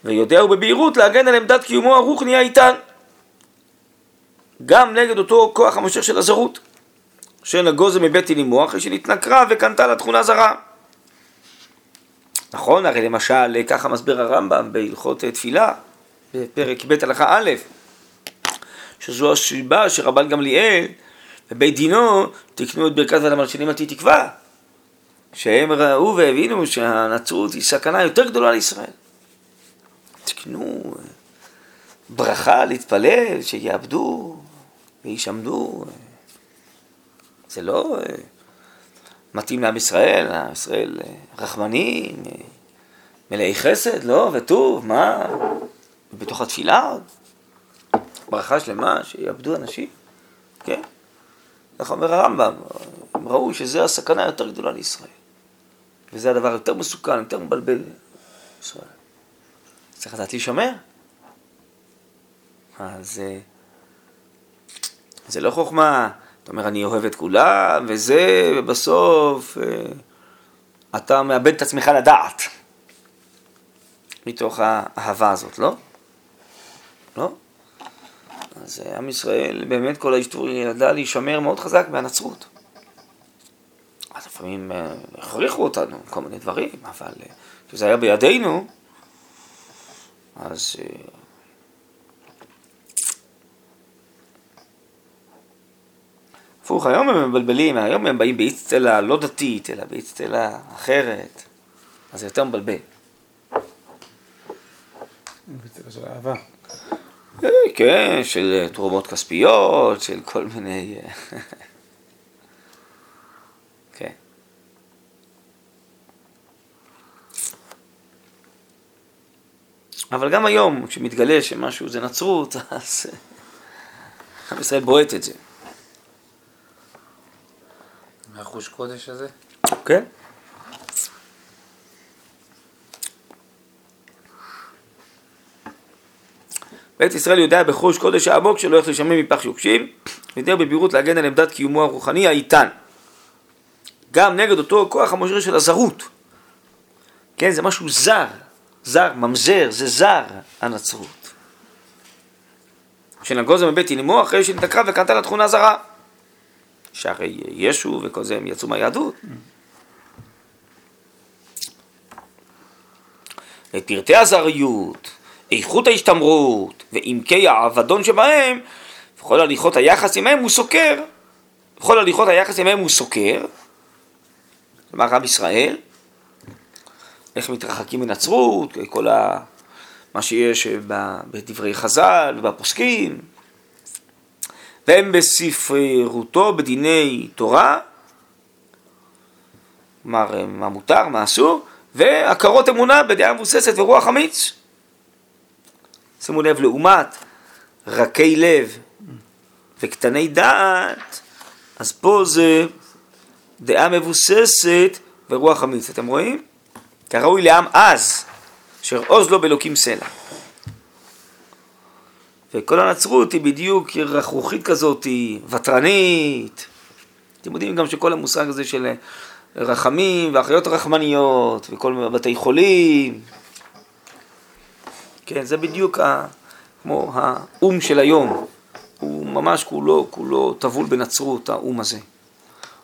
S1: ויודע הוא בבהירות להגן על עמדת קיומו הרוחני האיתן. גם נגד אותו כוח המושך של הזרות, שנגוזה מבית אלימו אחרי שנתנכרה וקנתה לה תכונה זרה. נכון, הרי למשל, ככה מסביר הרמב"ם בהלכות תפילה, בפרק ב' הלכה א', שזו הסיבה שרבן גמליאל ובית דינו תקנו את ברכת ועד המלשינים עתיד תקווה. שהם ראו והבינו שהנצרות היא סכנה יותר גדולה לישראל. תקנו ברכה להתפלל, שיעבדו וישעמדו. זה לא אה, מתאים לעם ישראל, עם ישראל אה, רחמנים, אה, מלאי חסד, לא, וטוב, מה? בתוך התפילה עוד? ברכה שלמה, שיעבדו אנשים, כן? איך אומר הרמב"ם, הם ראו שזו הסכנה היותר גדולה לישראל. וזה הדבר היותר מסוכן, יותר מבלבל ישראל. צריך לדעת להישמר. אז זה לא חוכמה, אתה אומר אני אוהב את כולם, וזה, ובסוף אה, אתה מאבד את עצמך לדעת. מתוך האהבה הזאת, לא? לא? אז עם ישראל, באמת כל ההיסטוריה ידע להישמר מאוד חזק מהנצרות. אז לפעמים אה, הכריחו אותנו כל מיני דברים, אבל אה, כשזה היה בידינו, אז... אה, הפוך, היום הם מבלבלים, היום הם באים באצטלה לא דתית, אלא באצטלה אחרת, אז זה יותר מבלבל.
S2: באצטלה של אהבה.
S1: כן, של תרומות כספיות, של כל מיני... אבל גם היום, כשמתגלה שמשהו זה נצרות, אז עם ישראל בועט את זה.
S3: מהחוש קודש הזה?
S1: כן. בית ישראל יודע בחוש קודש העמוק שלא הולך לשמם מפח יוקשים, ויודע בבירות להגן על עמדת קיומו הרוחני האיתן. גם נגד אותו כוח המושר של הזרות. כן, זה משהו זר, זר, ממזר, זה זר, הנצרות. שנגוזם מבית אמו אחרי שנתקרה וקנתה לה תכונה זרה. שהרי ישו וכל זה הם יצאו מהיהדות. את פרטי הזריות, איכות ההשתמרות ועמקי האבדון שבהם, וכל הליכות היחס עמהם הוא סוקר. וכל הליכות היחס עמהם הוא סוקר, כלומר רב ישראל, איך מתרחקים מנצרות, כל ה... מה שיש בדברי חז"ל ובפוסקים, והם בספרותו בדיני תורה, כלומר מה מותר, מה אסור, והכרות אמונה בדעה מבוססת ורוח אמיץ. שימו לב, לעומת רכי לב וקטני דעת, אז פה זה דעה מבוססת ורוח אמיץ. אתם רואים? כראוי לעם אז, אשר עוז לו באלוקים סלע. וכל הנצרות היא בדיוק רכרוכית כזאת, היא ותרנית. אתם יודעים גם שכל המושג הזה של רחמים ואחיות רחמניות וכל בתי חולים, כן, זה בדיוק ה, כמו האו"ם של היום. הוא ממש כולו, כולו טבול בנצרות, האו"ם הזה.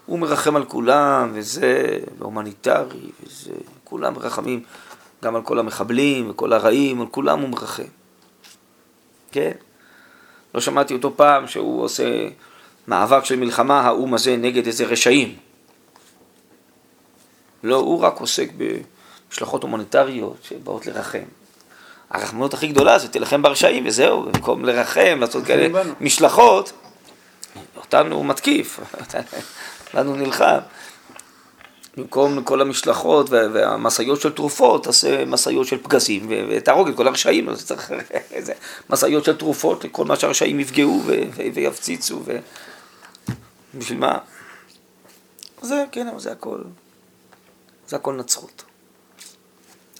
S1: הוא מרחם על כולם, וזה, והומניטרי, וזה, כולם מרחמים גם על כל המחבלים וכל הרעים, על כולם הוא מרחם. כן? לא שמעתי אותו פעם שהוא עושה מאבק של מלחמה, האו"ם הזה, נגד איזה רשעים. לא, הוא רק עוסק במשלחות הומניטריות שבאות לרחם. הרחמנות הכי גדולה זה תילחם ברשעים וזהו, במקום לרחם, לעשות כאלה משלחות, אותנו הוא מתקיף, לנו נלחם. במקום כל המשלחות והמשאיות של תרופות, תעשה משאיות של פגזים ותהרוג את כל הרשעים, אז צריך איזה משאיות של תרופות לכל מה שהרשעים יפגעו ויפציצו, ו... בשביל מה? זה, כן, זה הכל, זה הכל נצרות.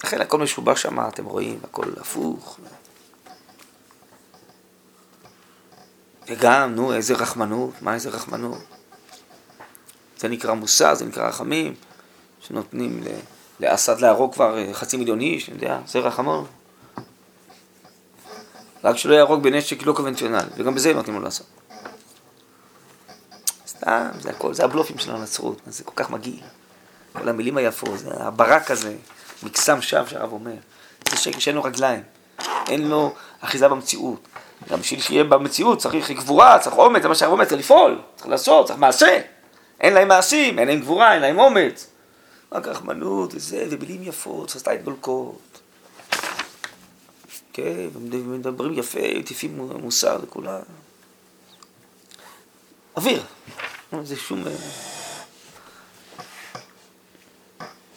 S1: לכן הכל משובש שם, אתם רואים, הכל הפוך. וגם, נו, איזה רחמנות, מה איזה רחמנות? זה נקרא מוסר, זה נקרא רחמים, שנותנים לאסד להרוג כבר אה, חצי מיליון איש, אני יודע, זה רחמון. רק שלא יהרוג בנשק לא קונבנציונלי, וגם בזה נותנים לו לעשות. סתם, זה הכל, זה הבלופים של הנצרות, זה כל כך מגעיל. כל המילים היפות, זה הברק הזה, מקסם שווא שהרב אומר. זה שקר שאין לו רגליים, אין לו אחיזה במציאות. גם בשביל שיהיה במציאות צריך גבורה, צריך אומץ, זה מה שהרב אומר, צריך לפעול, צריך לעשות, צריך מעשה. אין להם מעשים, אין להם גבורה, אין להם אומץ. רק רחמנות וזה, ומילים יפות, שפתיים דולקות. כן, ומדברים יפה, מטיפים מוסר לכולם. אוויר, זה שום... אה,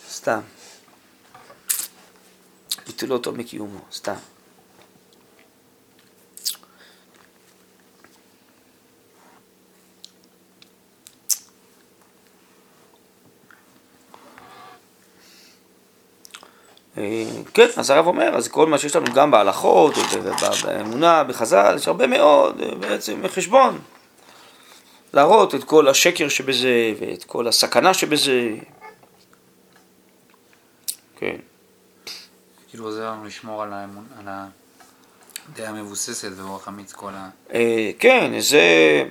S1: סתם. ביטולו אותו מקיומו, סתם. כן, אז הרב אומר, אז כל מה שיש לנו גם בהלכות, באמונה, בחז"ל, יש הרבה מאוד אה, בעצם חשבון. להראות את כל השקר שבזה, ואת כל הסכנה שבזה. כן.
S3: כאילו עוזר לנו לשמור על, הדעה המבוססת ורוח אמיץ כל ה...
S1: אה, כן, זה...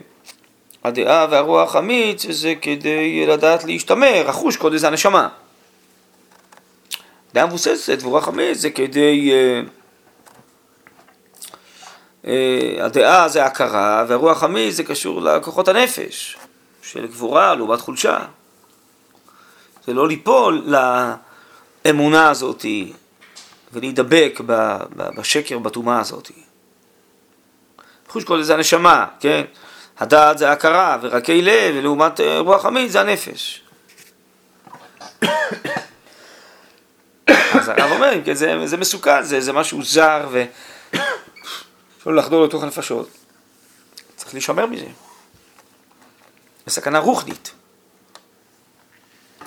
S1: הדעה והרוח אמיץ זה כדי לדעת להשתמר, החוש קודש זה הנשמה. דעה מבוססת ורוח אמיץ זה כדי... Uh, uh, הדעה זה הכרה והרוח אמיץ זה קשור לכוחות הנפש של גבורה לעומת חולשה. זה לא ליפול לאמונה הזאת ולהידבק בשקר, בטומאה הזאת. חוש כל זה הנשמה, כן? הדעת זה הכרה ורקי לב, ולעומת אה, רוח אמיץ זה הנפש. אז הרב אומר, זה, זה מסוכן, זה, זה משהו זר ו... אפשר לחדור לתוך הנפשות. צריך להישמר מזה. זה סכנה רוחנית.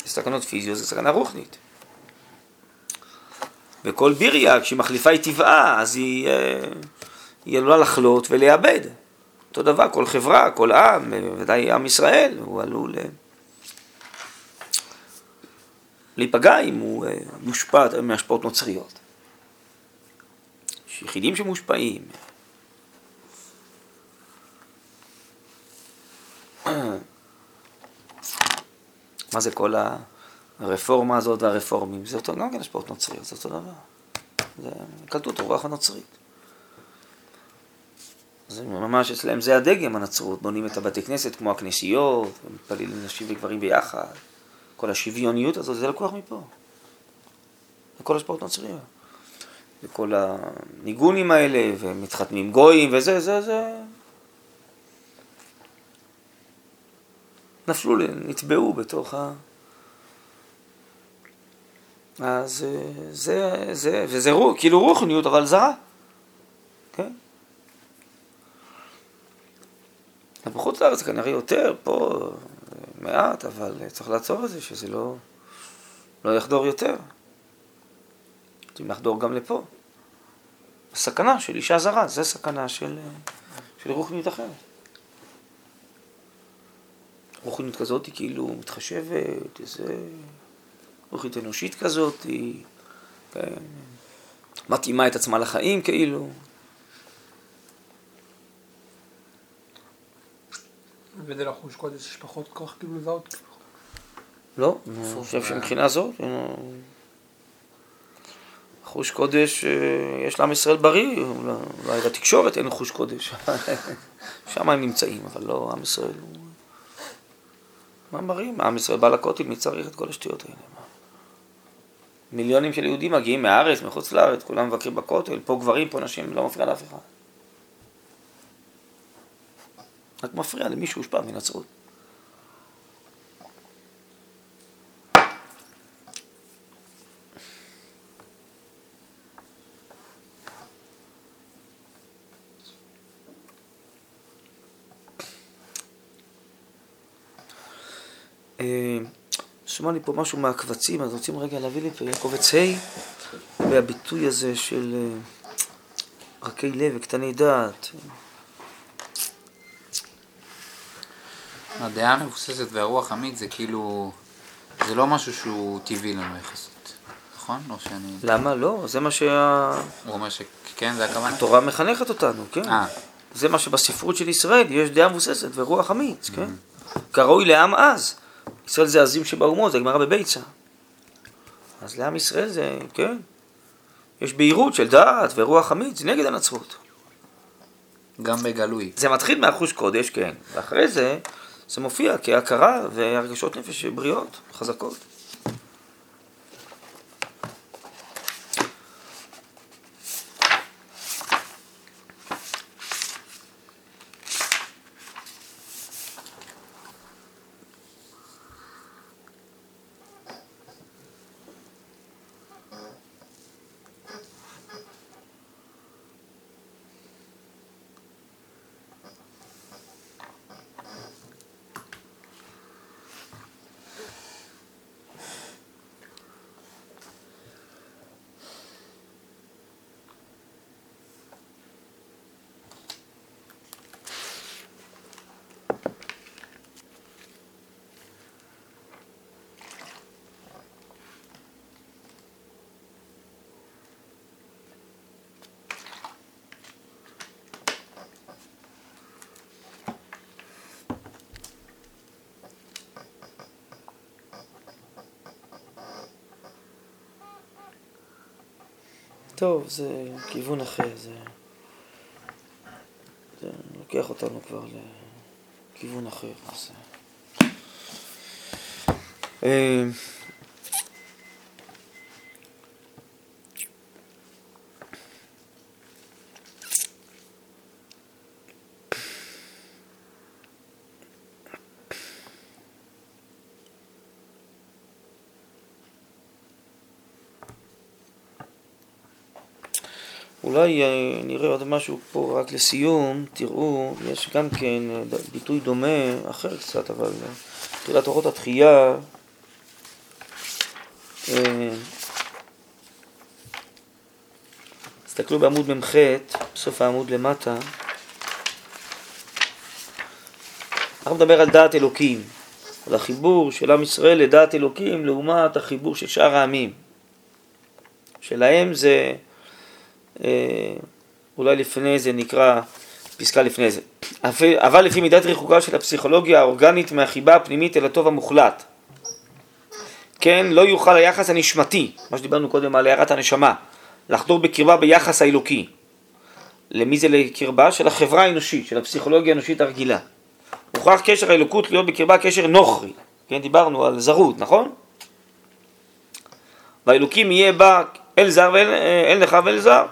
S1: זה סכנות פיזיות, זה סכנה רוחנית. וכל ביריה, כשהיא מחליפה את טבעה, אז היא, אה, היא עלולה לחלות ולאבד. אותו דבר, כל חברה, כל עם, ודאי עם ישראל, הוא עלול אה, להיפגע אם הוא אה, מושפע מהשפעות נוצריות. יש יחידים שמושפעים. מה זה כל הרפורמה הזאת והרפורמים? זה אותו, גם כן השפעות נוצריות, זה אותו דבר. זה, קלטו את הרוח הנוצרית. זה ממש אצלם זה הדגם הנצרות, בונים את הבתי כנסת כמו הכנסיות, מתפללים נשים וגברים ביחד. כל השוויוניות הזאת, זה לקוח מפה. זה כל השפעות נוצריות. וכל הניגונים האלה, ומתחתנים גויים, וזה, זה, זה... נפלו, נטבעו בתוך ה... אז זה, זה, וזה רוח, כאילו רוחניות, אבל זרה. כן? בחוץ לארץ כנראה יותר, פה מעט, אבל צריך לעצור את זה, שזה לא, לא יחדור יותר. רוצים לחדור גם לפה. הסכנה של אישה זרה, זה סכנה של, של רוחניות אחרת. רוחניות כזאת היא כאילו מתחשבת, איזה רוחניות אנושית כזאת, היא כן, מתאימה את עצמה לחיים כאילו.
S2: וזה לחוש קודש יש פחות כוח כאילו לזהות?
S1: לא, אני חושב שמבחינה זאת, חוש קודש, אה, יש לעם ישראל בריא, אולי לתקשורת אין חוש קודש, שם הם נמצאים, אבל לא, עם ישראל הוא... מה בריא? עם ישראל בא לכותל, מי צריך את כל השטויות האלה? מיליונים של יהודים מגיעים מהארץ, מחוץ לארץ, כולם מבקרים בכותל, פה גברים, פה נשים, לא מפריע לאף אחד. רק מפריע למי שהושפע מנצרות. אה, שמע לי פה משהו מהקבצים, אז רוצים רגע להביא לי פה קובץ ה' והביטוי הזה של אה, רכי לב וקטני דעת.
S3: הדעה המבוססת והרוח אמיץ זה כאילו, זה לא משהו שהוא טבעי לנו יחסית, נכון? או שאני...
S1: למה לא? זה מה שה...
S3: הוא אומר שכן, זה הכוונה?
S1: התורה מחנכת אותנו, כן. 아. אה. זה מה שבספרות של ישראל יש דעה מבוססת ורוח אמיץ, כן? Mm-hmm. כראוי לעם אז. ישראל זה עזים שבאומות, זה גמרא בביצה. אז לעם ישראל זה, כן. יש בהירות של דעת ורוח אמיץ נגד הנצרות.
S3: גם בגלוי.
S1: זה מתחיל מהחוש קודש, כן. ואחרי זה זה מופיע כהכרה והרגשות נפש בריאות, חזקות. טוב, זה כיוון אחר, זה... זה לוקח אותנו כבר לכיוון אחר. אז... אולי אה, נראה עוד משהו פה רק לסיום, תראו, יש גם כן אה, ביטוי דומה, אחר קצת, אבל אה, תחילת אורות התחייה, תסתכלו בעמוד מ"ח, בסוף העמוד למטה, אנחנו נדבר על דעת אלוקים, על החיבור של עם ישראל לדעת אלוקים לעומת החיבור של שאר העמים. שלהם זה אה, אולי לפני זה נקרא פסקה לפני זה. אבל לפי מידת רחוקה של הפסיכולוגיה האורגנית מהחיבה הפנימית אל הטוב המוחלט. כן, לא יוכל היחס הנשמתי, מה שדיברנו קודם על הערת הנשמה, לחדור בקרבה ביחס האלוקי. למי זה לקרבה? של החברה האנושית, של הפסיכולוגיה האנושית הרגילה. הוכרח קשר האלוקות להיות בקרבה קשר נוכרי, כן, דיברנו על זרות, נכון? והאלוקים יהיה בה אל זר ואל אל נכה ואל זר.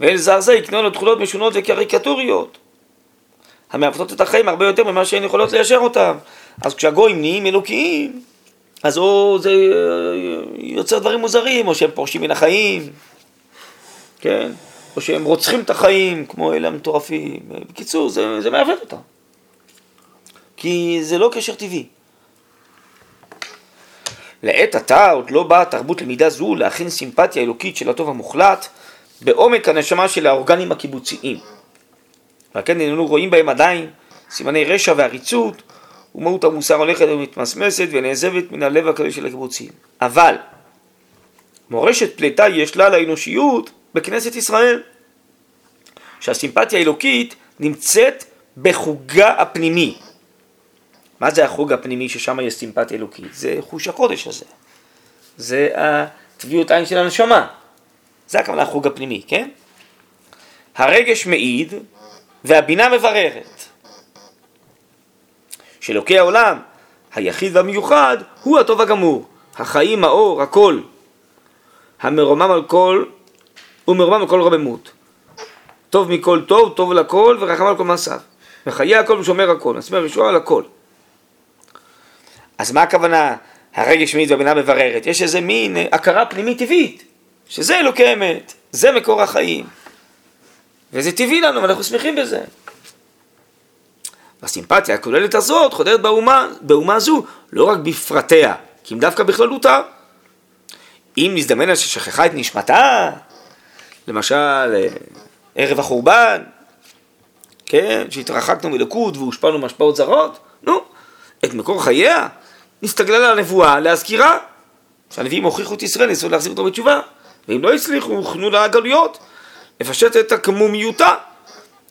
S1: ואל זר זה יקנה לו תכונות משונות וקריקטוריות, המעוותות את החיים הרבה יותר ממה שהן יכולות ליישר אותם. אז כשהגויים נהיים אלוקיים, אז או זה אה, יוצר דברים מוזרים, או שהם פורשים מן החיים, כן? או שהם רוצחים את החיים, כמו אלה המטורפים. בקיצור, זה, זה מעוות אותם. כי זה לא קשר טבעי. לעת עתה עוד לא באה תרבות למידה זו להכין סימפתיה אלוקית של הטוב המוחלט בעומק הנשמה של האורגנים הקיבוציים. ועל כן איננו רואים בהם עדיין סימני רשע ועריצות, ומהות המוסר הולכת ומתמסמסת ונעזבת מן הלב הכללי של הקיבוצים. אבל מורשת פליטה יש לה לאנושיות בכנסת ישראל, שהסימפתיה האלוקית נמצאת בחוגה הפנימי. מה זה החוג הפנימי ששם יש סימפתיה אלוקית? זה חוש הקודש הזה. זה הטביעות עין של הנשמה. זה הכוונה החוג הפנימי, כן? הרגש מעיד והבינה מבררת. שאלוקי העולם, היחיד והמיוחד, הוא הטוב הגמור, החיים, האור, הכל. המרומם על כל, הוא מרומם על כל רבמות. טוב מכל טוב, טוב לכל, ורחם על כל מעשיו. וחיי הכל ושומר הכל, מסמר ישוע על הכל. אז מה הכוונה הרגש מעיד והבינה מבררת? יש איזה מין הכרה פנימית טבעית. שזה אלוקי אמת, זה מקור החיים. וזה טבעי לנו, ואנחנו שמחים בזה. והסימפתיה הכוללת הזאת חודרת באומה, באומה זו לא רק בפרטיה, כי אם דווקא בכללותה. אם נזדמן לה ששכחה את נשמתה, למשל אה, ערב החורבן, כן, שהתרחקנו מלקות והושפענו מהשפעות זרות, נו, את מקור חייה נסתגלה לנבואה להזכירה, שהנביאים הוכיחו את ישראל, ניסו להחזיר אותו בתשובה. ואם לא הצליחו, הוכנו לה הגלויות, לפשט את הקמומיותה,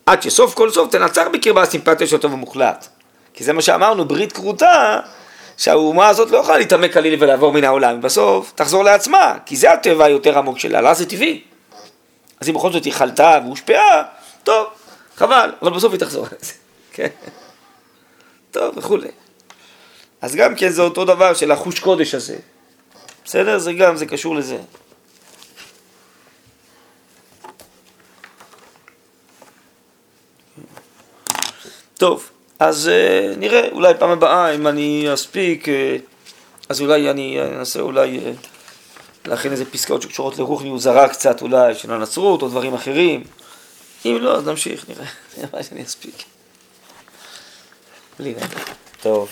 S1: עד שסוף כל סוף תנצח בקרבה הסימפתיה של הטוב המוחלט. כי זה מה שאמרנו, ברית כרותה, שהאומה הזאת לא יכולה להתעמק כליל ולעבור מן העולם, בסוף תחזור לעצמה, כי זה הטבע היותר עמוק שלה, לה זה טבעי. אז אם בכל זאת היא חלתה והושפעה, טוב, חבל, אבל בסוף היא תחזור לזה, כן? טוב, וכולי. אז גם כן זה אותו דבר של החוש קודש הזה. בסדר? זה גם, זה קשור לזה. טוב, אז uh, נראה, אולי פעם הבאה, אם אני אספיק, uh, אז אולי אני אנסה אולי uh, להכין איזה פסקאות שקשורות לרוחניות זרה קצת אולי, של הנצרות או דברים אחרים. אם לא, אז נמשיך, נראה, נראה שאני אספיק. בלי נראה. טוב.